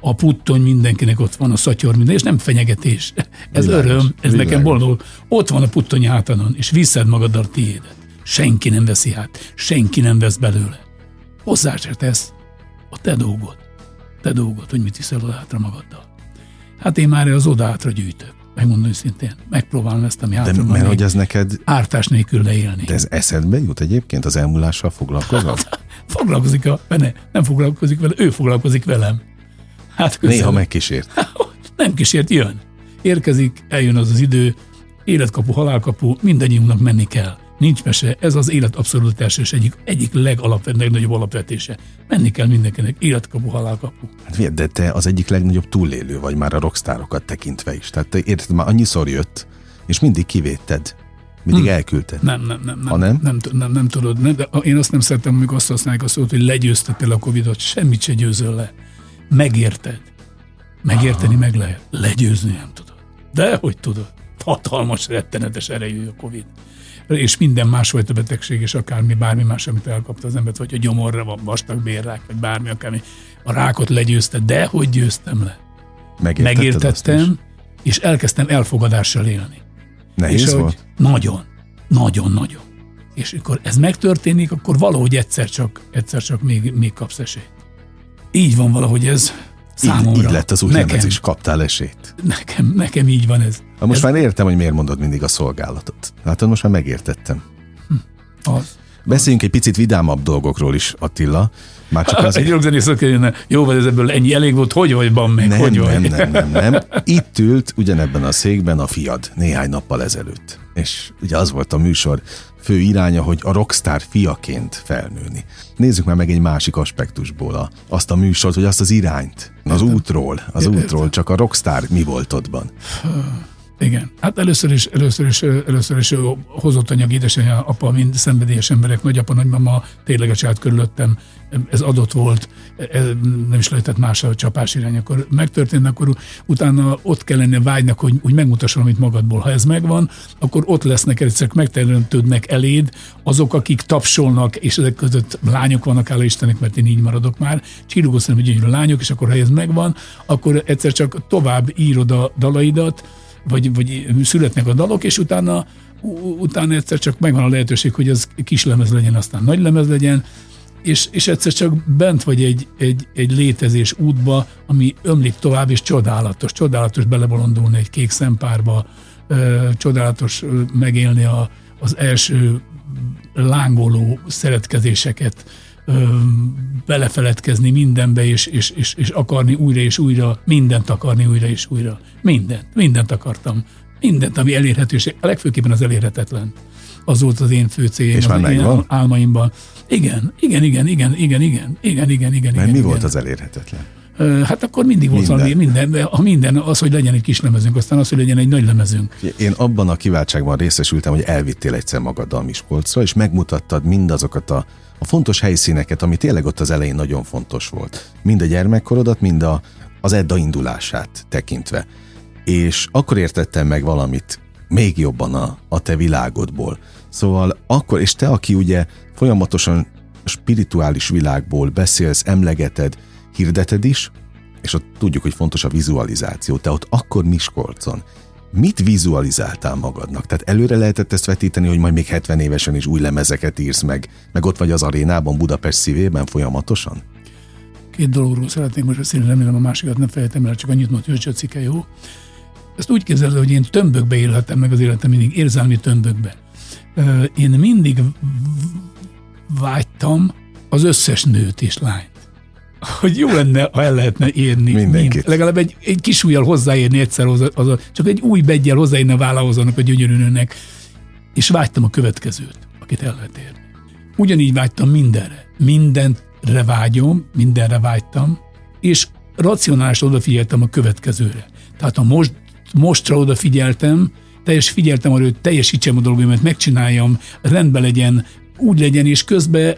Speaker 3: A puttony mindenkinek ott van, a szatyor minden, és nem fenyegetés. Ez világos, öröm, ez világos. nekem boldog. Ott van a puttony hátadon, és viszed magaddal tiédet. Senki nem veszi át, senki nem vesz belőle. Hozzá se tesz a te dolgod. Te dolgod, hogy mit viszel oda hátra magaddal. Hát én már az oda hátra gyűjtök megmondom őszintén, megpróbálom ezt, ami
Speaker 2: hátra mert hogy ez neked...
Speaker 3: Ártás nélkül leélni.
Speaker 2: De ez eszedbe jut egyébként? Az elmúlással foglalkozol? (laughs)
Speaker 3: foglalkozik a, benne, nem foglalkozik vele, ő foglalkozik velem.
Speaker 2: Hát köszönöm. Néha megkísért. (laughs)
Speaker 3: nem kísért, jön. Érkezik, eljön az az idő, életkapu, halálkapu, mindannyiunknak menni kell. Nincs mese, ez az élet abszolút és egyik, egyik legalapvetőbb, legnagyobb alapvetése. Menni kell mindenkinek, életkapu, halálkapu.
Speaker 2: Hát de te az egyik legnagyobb túlélő vagy már a rockstárokat tekintve is. Tehát te érted, már annyiszor jött, és mindig kivéted. Mindig hmm. elküldted.
Speaker 3: Nem, nem, nem. nem ha nem? Nem, nem, nem, nem tudod. Nem, de én azt nem szeretem, amikor azt használják a szót, hogy legyőztetel a Covidot. Semmit se győzöl le. Megérted. Megérteni Aha. meg lehet. Legyőzni nem tudod. De hogy tudod? Hatalmas, rettenetes erejű a Covid és minden másfajta betegség, és akármi, bármi más, amit elkapta az embert, vagy a gyomorra van vastag bérrák, vagy bármi, akármi. A rákot legyőzte, de hogy győztem le? Megértettem, és elkezdtem elfogadással élni.
Speaker 2: Nehéz és volt?
Speaker 3: Nagyon, nagyon, nagyon. És amikor ez megtörténik, akkor valahogy egyszer csak, egyszer csak még, még kapsz esélyt. Így van valahogy ez számomra.
Speaker 2: Így, így lett az úgynevezés, is kaptál esélyt.
Speaker 3: Nekem, nekem így van ez.
Speaker 2: Ha most
Speaker 3: ez...
Speaker 2: már értem, hogy miért mondod mindig a szolgálatot. Látod, most már megértettem.
Speaker 3: Az.
Speaker 2: Beszéljünk egy picit vidámabb dolgokról is, Attila.
Speaker 3: Már csak (laughs) az... Egy rockzenész jönne, jó, vagy ez ebből ennyi elég volt, hogy vagy van még,
Speaker 2: nem,
Speaker 3: hogy vagy?
Speaker 2: Nem, nem, nem, nem. (laughs) Itt ült ugyanebben a székben a fiad néhány nappal ezelőtt. És ugye az volt a műsor fő iránya, hogy a rockstar fiaként felnőni. Nézzük már meg egy másik aspektusból a, azt a műsort, hogy azt az irányt, az Értem. útról, az Értem. útról, csak a rockstar mi volt ottban.
Speaker 3: Igen. Hát először is, először is, először is hozott anyag édesanyja, apa, mind szenvedélyes emberek, nagyapa, nagymama, tényleg a család körülöttem, ez adott volt, nem is lehetett más a csapás irány, akkor megtörtént, akkor utána ott kellene vágynak, hogy úgy megmutasson, amit magadból. Ha ez megvan, akkor ott lesznek egyszer megteremtődnek eléd azok, akik tapsolnak, és ezek között lányok vannak, hála Istennek, mert én így maradok már, csillogó szemű gyönyörű lányok, és akkor ha ez megvan, akkor egyszer csak tovább írod a dalaidat, vagy, vagy születnek a dalok, és utána, utána egyszer csak megvan a lehetőség, hogy az kis lemez legyen, aztán nagy lemez legyen, és, és egyszer csak bent vagy egy, egy, egy létezés útba, ami ömlik tovább, és csodálatos, csodálatos belebolondulni egy kék szempárba, csodálatos megélni a, az első lángoló szeretkezéseket, belefeledkezni mindenbe, és, és, és, és akarni újra és újra, mindent akarni újra és újra. Mindent, mindent akartam. Mindent, ami elérhetőség, legfőképpen az elérhetetlen. Az volt az én fő célom, és
Speaker 2: már én
Speaker 3: álmaimban. Igen, igen, igen, igen, igen, igen, igen, igen, igen.
Speaker 2: Mert
Speaker 3: mi
Speaker 2: igen. volt az elérhetetlen?
Speaker 3: Hát akkor mindig volt minden. valami, minden, a minden, az, hogy legyen egy kis lemezünk, aztán az, hogy legyen egy nagy lemezünk.
Speaker 2: Én abban a kiváltságban részesültem, hogy elvittél egyszer magaddal Miskolcra, és megmutattad mindazokat a a fontos helyszíneket, ami tényleg ott az elején nagyon fontos volt. Mind a gyermekkorodat, mind a, az Edda indulását tekintve. És akkor értettem meg valamit még jobban a, a te világodból. Szóval akkor, és te, aki ugye folyamatosan spirituális világból beszélsz, emlegeted, hirdeted is, és ott tudjuk, hogy fontos a vizualizáció. Te ott akkor Miskolcon mit vizualizáltál magadnak? Tehát előre lehetett ezt vetíteni, hogy majd még 70 évesen is új lemezeket írsz meg, meg ott vagy az arénában, Budapest szívében folyamatosan?
Speaker 3: Két dologról szeretnék most beszélni, remélem a másikat nem fejtem el, csak annyit mondta, hogy a cikke jó. Ezt úgy képzeled, hogy én tömbökbe élhetem meg az életem, mindig érzelmi tömbökbe. Én mindig vágytam az összes nőt és lányt hogy jó lenne, ha el lehetne érni.
Speaker 2: Mindenkit. Mind.
Speaker 3: Legalább egy, egy kis ujjal hozzáérni egyszer, az, az a, csak egy új beggyel hozzáérni a vállához annak a gyönyörű nőnek. És vágytam a következőt, akit el lehet érni. Ugyanígy vágytam mindenre. Mindenre vágyom, mindenre vágytam, és racionálisan odafigyeltem a következőre. Tehát ha most, mostra odafigyeltem, teljes figyeltem arra, hogy teljesítsem a dolgomat, megcsináljam, rendben legyen, úgy legyen, és közben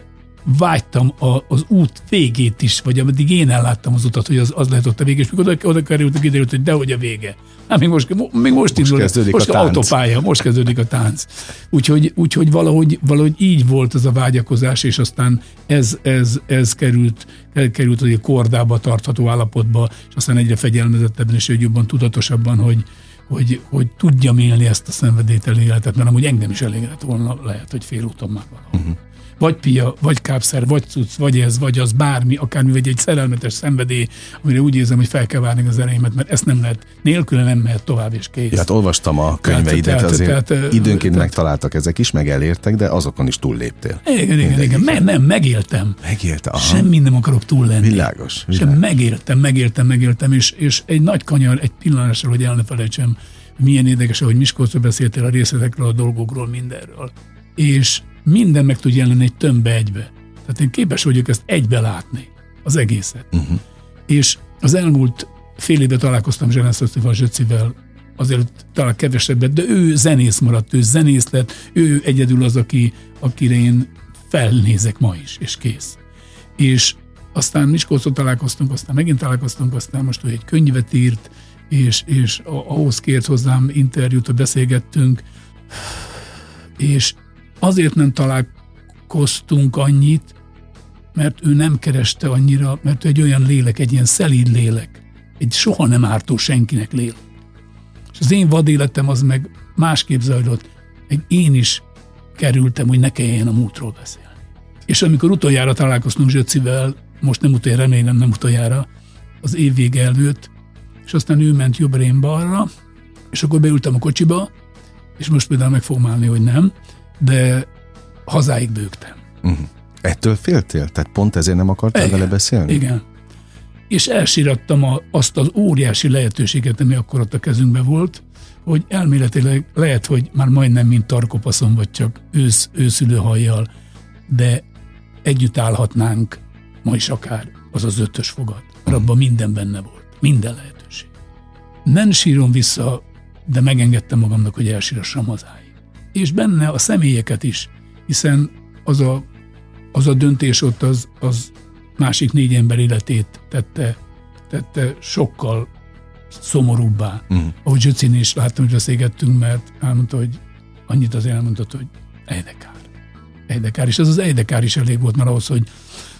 Speaker 3: vágytam a, az út végét is, vagy ameddig én elláttam az utat, hogy az, az lehet ott a vége, és mikor oda, oda került, kiderült, hogy dehogy a vége. Hát még most, még most, most indul, kezdődik most a tánc. autópálya, most kezdődik a tánc. Úgyhogy, úgyhogy valahogy, valahogy így volt az a vágyakozás, és aztán ez, ez, ez került, került a kordába tartható állapotba, és aztán egyre fegyelmezettebben és jobban tudatosabban, hogy, hogy, hogy tudjam élni ezt a szenvedélyteli életet, mert amúgy engem is elég lett volna, lehet, hogy fél úton már valahol. Uh-huh vagy pia, vagy kápszer, vagy cucc, vagy ez, vagy az, bármi, akármi, vagy egy szerelmetes szenvedély, amire úgy érzem, hogy fel kell várni az ereimet, mert ezt nem lehet, nélküle nem mehet tovább, és kész.
Speaker 2: Ja, hát olvastam a könyveidet, tehát, azért tehát, időnként tehát, megtaláltak ezek is, meg elértek, de azokon is túlléptél.
Speaker 3: Igen, igen, igen. Me, nem, megéltem.
Speaker 2: Megéltem, aha.
Speaker 3: Semmi nem akarok túl lenni.
Speaker 2: Világos. világos.
Speaker 3: Sem megéltem, megéltem, megéltem, és, és egy nagy kanyar, egy pillanásra, hogy el ne felejtsem, milyen érdekes, hogy Miskolcról beszéltél a részletekről, a dolgokról, mindenről. És minden meg tud jelenni egy tömbbe egybe. Tehát én képes vagyok ezt egybe látni, az egészet. Uh-huh. És az elmúlt fél éve találkoztam Zselensz Ösztival Zsöcivel, azért talán kevesebbet, de ő zenész maradt, ő zenész lett, ő egyedül az, aki, akire én felnézek ma is, és kész. És aztán Miskolcon találkoztunk, aztán megint találkoztunk, aztán most ő egy könyvet írt, és, és ahhoz kért hozzám interjút, beszélgettünk, és azért nem találkoztunk annyit, mert ő nem kereste annyira, mert ő egy olyan lélek, egy ilyen szelíd lélek, egy soha nem ártó senkinek lélek. És az én vadéletem az meg másképp zajlott, meg én is kerültem, hogy ne kelljen a múltról beszélni. És amikor utoljára találkoztunk Zsöcivel, most nem utoljára, remélem nem utoljára, az év vége előtt, és aztán ő ment jobbra, én balra, és akkor beültem a kocsiba, és most például meg fogom állni, hogy nem, de hazáig bőgtem.
Speaker 2: Uh-huh. Ettől féltél? Tehát pont ezért nem akartál
Speaker 3: Igen.
Speaker 2: vele beszélni?
Speaker 3: Igen. És elsirattam a, azt az óriási lehetőséget, ami akkor ott a kezünkben volt, hogy elméletileg lehet, hogy már majdnem mint tarkopaszon, vagy csak ősz, őszülő hajjal, de együtt állhatnánk ma is akár az az ötös fogat. Mert abban minden benne volt. Minden lehetőség. Nem sírom vissza, de megengedtem magamnak, hogy elsírassam hazáig. És benne a személyeket is, hiszen az a, az a döntés ott az, az másik négy ember életét tette, tette sokkal szomorúbbá.
Speaker 2: Uh-huh.
Speaker 3: Ahogy Zsöcin is láttam, hogy beszélgettünk, mert elmondta, hogy annyit az elmondott, hogy Ejdekár. Ejdekár. És ez az Ejdekár is elég volt már ahhoz, hogy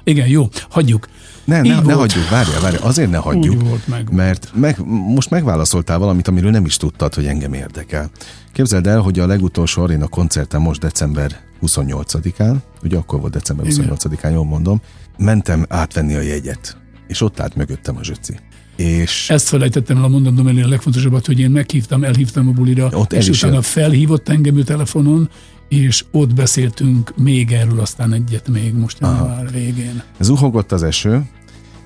Speaker 3: igen, jó, hagyjuk.
Speaker 2: Ne, ne, ne hagyjuk, várjál, várjál, azért ne hagyjuk,
Speaker 3: Úgy volt meg.
Speaker 2: mert meg, most megválaszoltál valamit, amiről nem is tudtad, hogy engem érdekel. Képzeld el, hogy a legutolsó aréna koncerten most december 28-án, ugye akkor volt december
Speaker 3: Igen.
Speaker 2: 28-án, jól mondom, mentem átvenni a jegyet, és ott állt mögöttem a zsöci. És
Speaker 3: Ezt felejtettem el a mondanom elé a legfontosabbat, hogy én meghívtam, elhívtam a bulira,
Speaker 2: Ott
Speaker 3: és utána felhívott engem ő telefonon, és ott beszéltünk még erről, aztán egyet még most január végén.
Speaker 2: zuhogott az eső,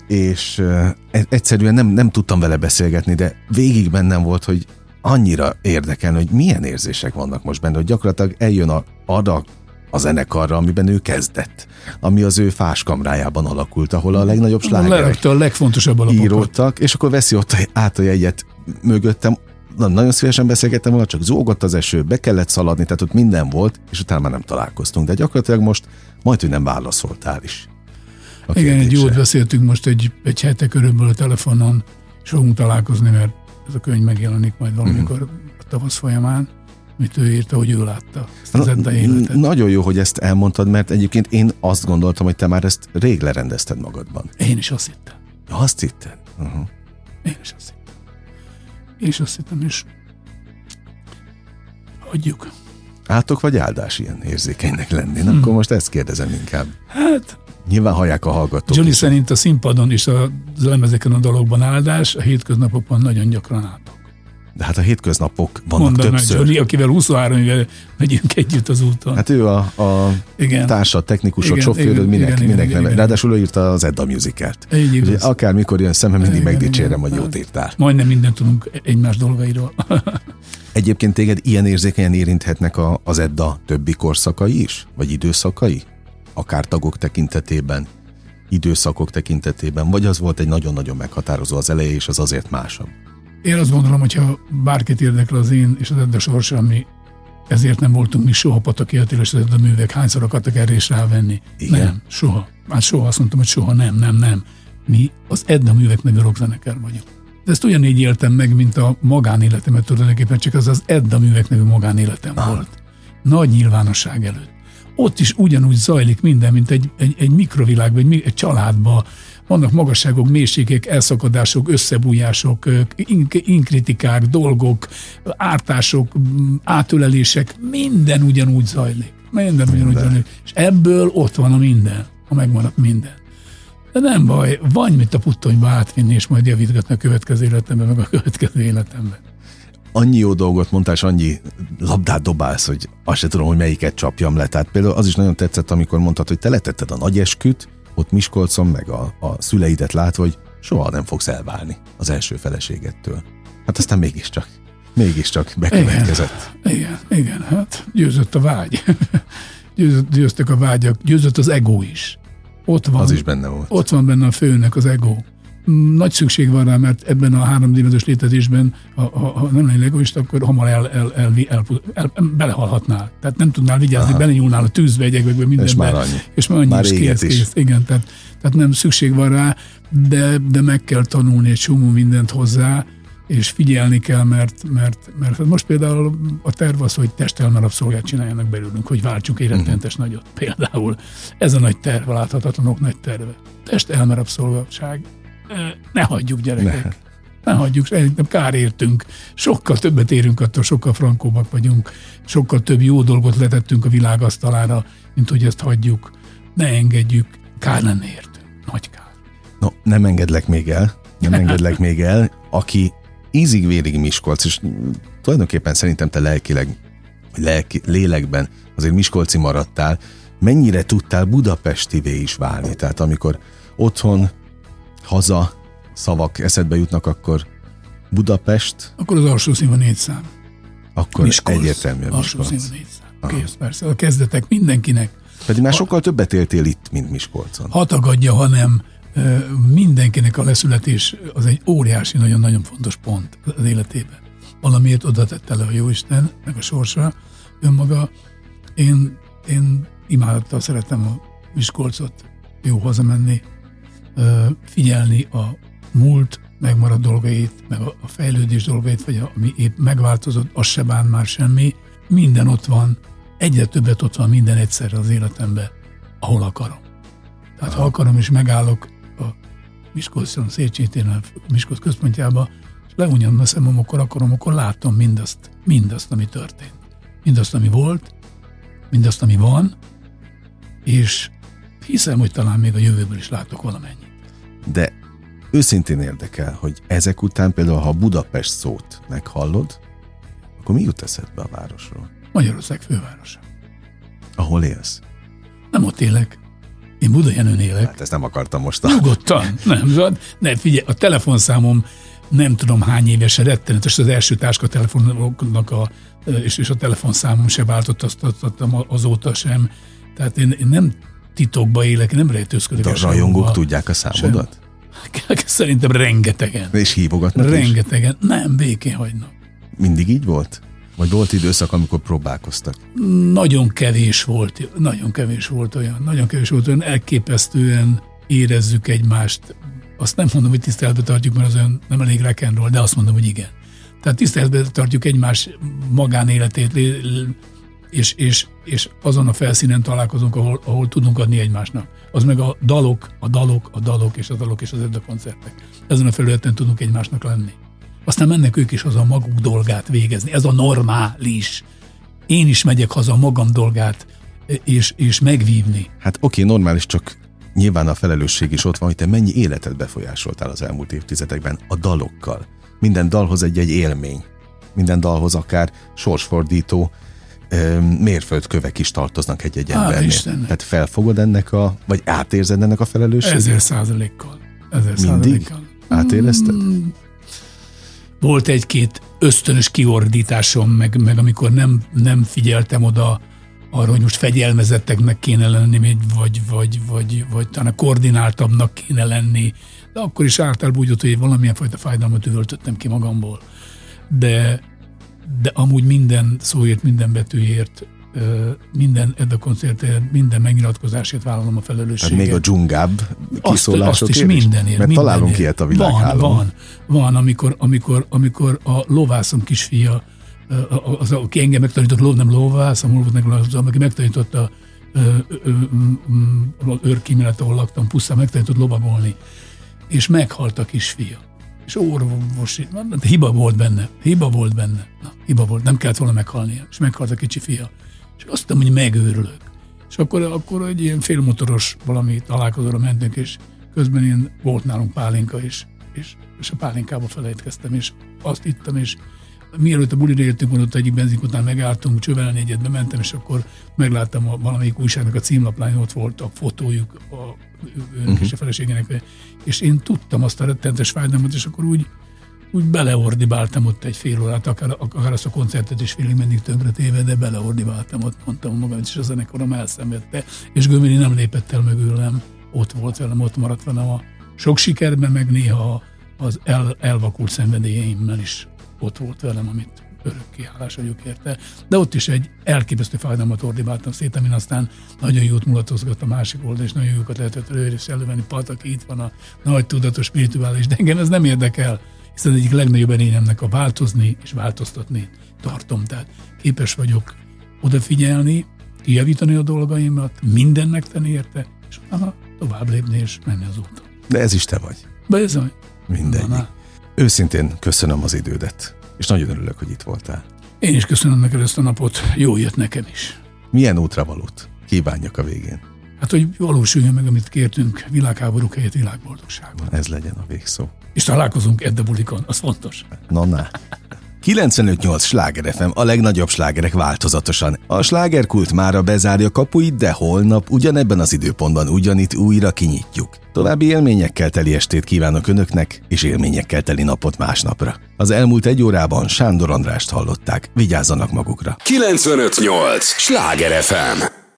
Speaker 2: és uh, egyszerűen nem, nem tudtam vele beszélgetni, de végig bennem volt, hogy annyira érdekel, hogy milyen érzések vannak most benne, hogy gyakorlatilag eljön a, arra a zenekarra, amiben ő kezdett, ami az ő fáskamrájában alakult, ahol a legnagyobb slágerek
Speaker 3: a legfontosabb alapokat.
Speaker 2: íródtak, és akkor veszi ott át a jegyet mögöttem, Na, nagyon szívesen beszélgettem volna, csak zúgott az eső, be kellett szaladni, tehát ott minden volt, és utána már nem találkoztunk. De gyakorlatilag most majd, hogy nem válaszoltál is. A
Speaker 3: Igen, egy
Speaker 2: kérdésre.
Speaker 3: jót beszéltünk most egy, egy hete körülbelül a telefonon, és fogunk találkozni, mert ez a könyv megjelenik majd valamikor
Speaker 2: Mhm.
Speaker 3: a tavasz folyamán, amit ő írta, hogy ő látta ezt az Edda életet.
Speaker 2: Nagyon jó, hogy ezt elmondtad, mert egyébként én azt gondoltam, hogy te már ezt rég lerendezted magadban.
Speaker 3: Én is azt hittem.
Speaker 2: Azt hitted? Uh-huh.
Speaker 3: Én is azt hittem. Én is azt hittem, és hagyjuk.
Speaker 2: Átok vagy áldás ilyen érzékenynek lenni? Na, akkor most ezt kérdezem inkább.
Speaker 3: Hát,
Speaker 2: Nyilván hallják a hallgatók.
Speaker 3: Johnny
Speaker 2: is.
Speaker 3: szerint a színpadon és a lemezeken a dologban áldás, a hétköznapokban nagyon gyakran átok.
Speaker 2: De hát a hétköznapok vannak
Speaker 3: Mondd meg
Speaker 2: többször.
Speaker 3: Johnny, akivel 23 éve megyünk együtt az úton.
Speaker 2: Hát ő a, a
Speaker 3: igen.
Speaker 2: társad, technikusod, sofőröd, minek,
Speaker 3: igen,
Speaker 2: minek
Speaker 3: igen, igen.
Speaker 2: Ráadásul ő írta az Edda musicalt.
Speaker 3: Így igaz.
Speaker 2: Úgyhogy akár mikor jön szemem, mindig
Speaker 3: Igen,
Speaker 2: megdicsérem,
Speaker 3: igen.
Speaker 2: hogy jót írtál.
Speaker 3: Majdnem mindent tudunk egymás dolgairól. (laughs)
Speaker 2: Egyébként téged ilyen érzékenyen érinthetnek a, az Edda többi korszakai is? Vagy időszakai? Akár tagok tekintetében, időszakok tekintetében, vagy az volt egy nagyon-nagyon meghatározó az eleje, és az azért másabb?
Speaker 3: Én azt gondolom, hogyha bárkit érdekel az én és az Edda sorsa, ami ezért nem voltunk mi soha Pataki Attila és az Edda művek, hányszor akartak erre is rávenni?
Speaker 2: Igen?
Speaker 3: Nem, soha. Hát soha azt mondtam, hogy soha nem, nem, nem. Mi az Edda művek nevű rockzenekar vagyunk. De ezt ugyanígy éltem meg, mint a magánéletemet tulajdonképpen, csak az az Edda művek nevű magánéletem
Speaker 2: Ah.
Speaker 3: volt. Nagy nyilvánosság előtt. Ott is ugyanúgy zajlik minden, mint egy, egy, egy mikrovilágban, egy, egy családban. Vannak magasságok, mélységek, elszakadások, összebújások, inkritikák, dolgok, ártások, átölelések, minden ugyanúgy zajlik. Minden ugyanúgy zajlik. És ebből ott van a minden, a megmaradt minden. De nem baj, van mit a puttonyba átvinni, és majd javítgatni a következő életemben, meg a következő életemben.
Speaker 2: Annyi jó dolgot mondtál, és annyi labdát dobálsz, hogy azt se tudom, hogy melyiket csapjam le. Tehát például az is nagyon tetszett, amikor mondtad, hogy te letetted a nagy esküt, ott Miskolcon, meg a, a szüleidet látva, hogy soha nem fogsz elválni az első feleségettől. Hát aztán mégiscsak, mégiscsak bekövetkezett.
Speaker 3: Igen, igen, hát győzött a vágy. (laughs) győzött, győztek a vágyak, győzött az ego is. Ott van,
Speaker 2: Az is benne volt.
Speaker 3: ott van benne a főnek az ego. Nagy szükség van rá, mert ebben a háromdimenziós létezésben, ha, ha, ha nem lennél egoista, akkor hamar el, el, el, el, el, el, belehalhatnál. Tehát nem tudnál vigyázni, belenyúlnál a tűzbe, egyekbe, mindenbe.
Speaker 2: És már annyi.
Speaker 3: És már annyi
Speaker 2: Már
Speaker 3: is kész,
Speaker 2: is.
Speaker 3: kész. Igen, tehát, tehát nem szükség van rá, de, de meg kell tanulni egy csomó mindent hozzá, és figyelni kell, mert, mert, mert most például a terv az, hogy testelmerabszolgát csináljanak belőlünk, hogy váltsunk egy
Speaker 2: Mhm.
Speaker 3: nagyot. Például ez a nagy terv, a láthatatlanok nagy terve. Testelmerabszolgaság. Ne hagyjuk gyerekek. Ne. Ne hagyjuk, szerintem kár értünk. Sokkal többet érünk attól, sokkal frankóbbak vagyunk, sokkal több jó dolgot letettünk a világ asztalára, mint hogy ezt hagyjuk. Ne engedjük, kár lenne értünk. Nagy kár.
Speaker 2: No, nem engedlek még el, nem engedlek még el, aki ízig-vérig Miskolc, és tulajdonképpen szerintem te lelkileg lelki, lélekben azért Miskolci maradtál, mennyire tudtál budapestivé is válni? Tehát amikor otthon, haza szavak eszedbe jutnak, akkor Budapest,
Speaker 3: Akkor az alsó szín a négy szám.
Speaker 2: akkor
Speaker 3: Miskolc.
Speaker 2: egyértelműen
Speaker 3: Alsó
Speaker 2: Miskolc.
Speaker 3: szín a négy szám. Kész, persze. A kezdetek mindenkinek
Speaker 2: Pedig már sokkal többet éltél itt, mint Miskolcon.
Speaker 3: ha tagadja, hanem mindenkinek a leszületés az egy óriási, nagyon-nagyon fontos pont az életében. Valamiért oda tette le a Jóisten, meg a sorsa, önmaga. Én, én imádottal szeretem a Miskolcot, jó hazamenni, figyelni a múlt megmaradt dolgait, meg a, fejlődés dolgait, vagy a, ami épp megváltozott, az se bán már semmi. Minden ott van, egyre többet ott van minden egyszerre az életemben, ahol akarom. Tehát ha akarom, és megállok a Miskolcon, Széchenyi a Miskolc központjába, és leunjam a szemem, akkor akarom, akkor látom mindazt, mindazt, ami történt. Mindazt, ami volt, mindazt, ami van, és hiszem, hogy talán még a jövőből is látok valamennyit.
Speaker 2: De őszintén érdekel, hogy ezek után például, ha Budapest szót meghallod, akkor mi jut eszedbe a városról?
Speaker 3: Magyarország fővárosa.
Speaker 2: Ahol élsz?
Speaker 3: Nem ott élek. Én Budajenőn élek.
Speaker 2: Hát ezt nem akartam most.
Speaker 3: Nyugodtan. Nem, ne, figyelj, a telefonszámom nem tudom hány évesen rettenetes, az első táskatelefonoknak a, és, és a telefonszámom se változtattam azóta sem. Tehát én, én nem titokba élek, nem rejtőzködök.
Speaker 2: De a rajongók tudják a számodat? (laughs)
Speaker 3: Szerintem rengetegen.
Speaker 2: És hívogatnak is?
Speaker 3: Rengetegen. Nem, békén hagynak.
Speaker 2: Mindig így volt? Vagy volt időszak, amikor próbálkoztak?
Speaker 3: Nagyon kevés volt, nagyon kevés volt olyan, nagyon kevés volt olyan, elképesztően érezzük egymást. Azt nem mondom, hogy tiszteletbe tartjuk, mert az olyan nem elég rock'n'roll, de azt mondom, hogy igen. Tehát tiszteletbe tartjuk egymás magánéletét, és, és, és azon a felszínen találkozunk, ahol, ahol tudunk adni egymásnak. Az meg a dalok, a dalok, a dalok és a dalok és az a koncertek. Ezen a felületen tudunk egymásnak lenni. Aztán mennek ők is haza a maguk dolgát végezni. Ez a normális. Én is megyek haza magam dolgát, és, és megvívni.
Speaker 2: Hát oké, normális, csak nyilván a felelősség is ott van, hogy te mennyi életet befolyásoltál az elmúlt évtizedekben a dalokkal. Minden dalhoz egy-egy élmény. Minden dalhoz akár sorsfordító mérföldkövek is tartoznak egy-egy embernél. Tehát felfogod ennek a, vagy átérzed ennek a felelősséget?
Speaker 3: Ezer százalékkal. Ezer
Speaker 2: Mindig?
Speaker 3: százalékkal.
Speaker 2: Átérezted?
Speaker 3: Volt egy-két ösztönös kiordításom, meg, meg amikor nem, nem figyeltem oda arra, hogy most fegyelmezetteknek kéne lenni, vagy, vagy, vagy, vagy talán koordináltabbnak kéne lenni. De akkor is általában úgy volt, hogy valamilyen fajta fájdalmat üvöltöttem ki magamból. De, de amúgy minden szóért, minden betűért, minden Edda koncertért, minden megnyilatkozásért vállalom a felelősséget.
Speaker 2: Tehát még a dzsungább
Speaker 3: Azt,
Speaker 2: kiszólások
Speaker 3: azt is mindenért.
Speaker 2: Mert találunk
Speaker 3: mindenért.
Speaker 2: ilyet a
Speaker 3: Van,
Speaker 2: világhálón.
Speaker 3: van, van, amikor, amikor, amikor a lovászom kisfia, az, aki engem megtanított, ló, nem lovászom, az, aki megtanította őrkímélet, ahol laktam, pusztán megtanított lovagolni, és meghalt a kisfia. És orvosi, de hiba volt benne, hiba volt benne, na, hiba volt, nem kellett volna meghalnia, és meghalt a kicsi fia. És azt mondtam, hogy megőrülök. És akkor, akkor egy ilyen félmotoros valami találkozóra mentünk, és közben én volt nálunk pálinka, és, és, és a pálinkába felejtkeztem, és azt ittam, és mielőtt a bulira értünk, ott egyik benzinkután megálltunk, csövelni egyet, bementem, és akkor megláttam a valamelyik újságnak a címlaplány, ott volt a fotójuk a uh-huh. és a feleségének, és én tudtam azt a rettentes fájdalmat, és akkor úgy, úgy beleordibáltam ott egy fél órát, akár, akár azt a koncertet is félig mendig tönkre téve, de beleordibáltam ott, mondtam magam, és a zenekarom elszenvedte, és Gömöri nem lépett el mögülem, ott volt velem, ott maradt velem a sok sikerben, meg néha az el, elvakult szenvedélyeimmel is ott volt velem, amit örökké hálás vagyok érte. De ott is egy elképesztő fájdalmat ordibáltam szét, amin aztán nagyon jót mulatozgat a másik oldal, és nagyon jókat lehetett előre és elővenni. Pataki, itt van a nagy tudatos spirituális, de engem ez nem érdekel, hiszen egyik legnagyobb erényemnek a változni és változtatni tartom. Tehát képes vagyok odafigyelni, kijavítani a dolgaimat, mindent megtenni érte, és utána tovább lépni és menni az úton.
Speaker 2: De ez is te vagy.
Speaker 3: Bizony.
Speaker 2: Mindegy.
Speaker 3: Na, na.
Speaker 2: Őszintén köszönöm az idődet, és nagyon örülök, hogy itt voltál.
Speaker 3: Én is köszönöm neked ezt a napot, jó jött nekem is.
Speaker 2: Milyen útra valót kívánjak a végén?
Speaker 3: Hát, hogy valósuljon meg, amit kértünk, világháborúk helyett világboldogságban.
Speaker 2: Ez legyen a végszó.
Speaker 3: És találkozunk Edda Bulikon, az fontos.
Speaker 2: Na, na. 95.8 Sláger FM, a legnagyobb slágerek változatosan. A slágerkult mára bezárja kapuit, de holnap ugyanebben az időpontban ugyanitt újra kinyitjuk. További élményekkel teli estét kívánok Önöknek, és élményekkel teli napot másnapra. Az elmúlt egy órában Sándor Andrást hallották. Vigyázzanak magukra.
Speaker 1: 95.8 Sláger FM